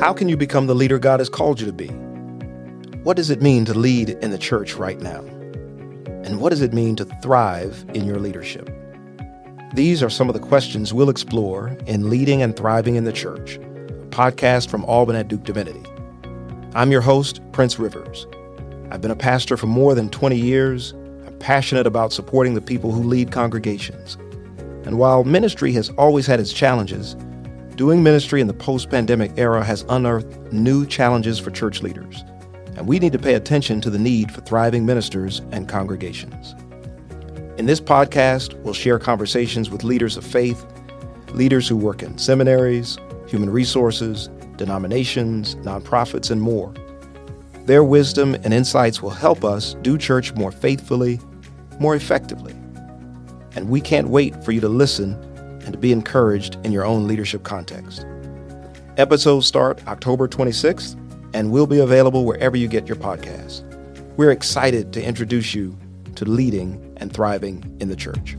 How can you become the leader God has called you to be? What does it mean to lead in the church right now? And what does it mean to thrive in your leadership? These are some of the questions we'll explore in Leading and Thriving in the Church, a podcast from Alban at Duke Divinity. I'm your host, Prince Rivers. I've been a pastor for more than 20 years. I'm passionate about supporting the people who lead congregations. And while ministry has always had its challenges, doing ministry in the post pandemic era has unearthed new challenges for church leaders. And we need to pay attention to the need for thriving ministers and congregations. In this podcast, we'll share conversations with leaders of faith, leaders who work in seminaries, human resources, denominations, nonprofits, and more. Their wisdom and insights will help us do church more faithfully, more effectively. And we can't wait for you to listen and to be encouraged in your own leadership context. Episodes start October 26th and will be available wherever you get your podcasts. We're excited to introduce you to leading and thriving in the church.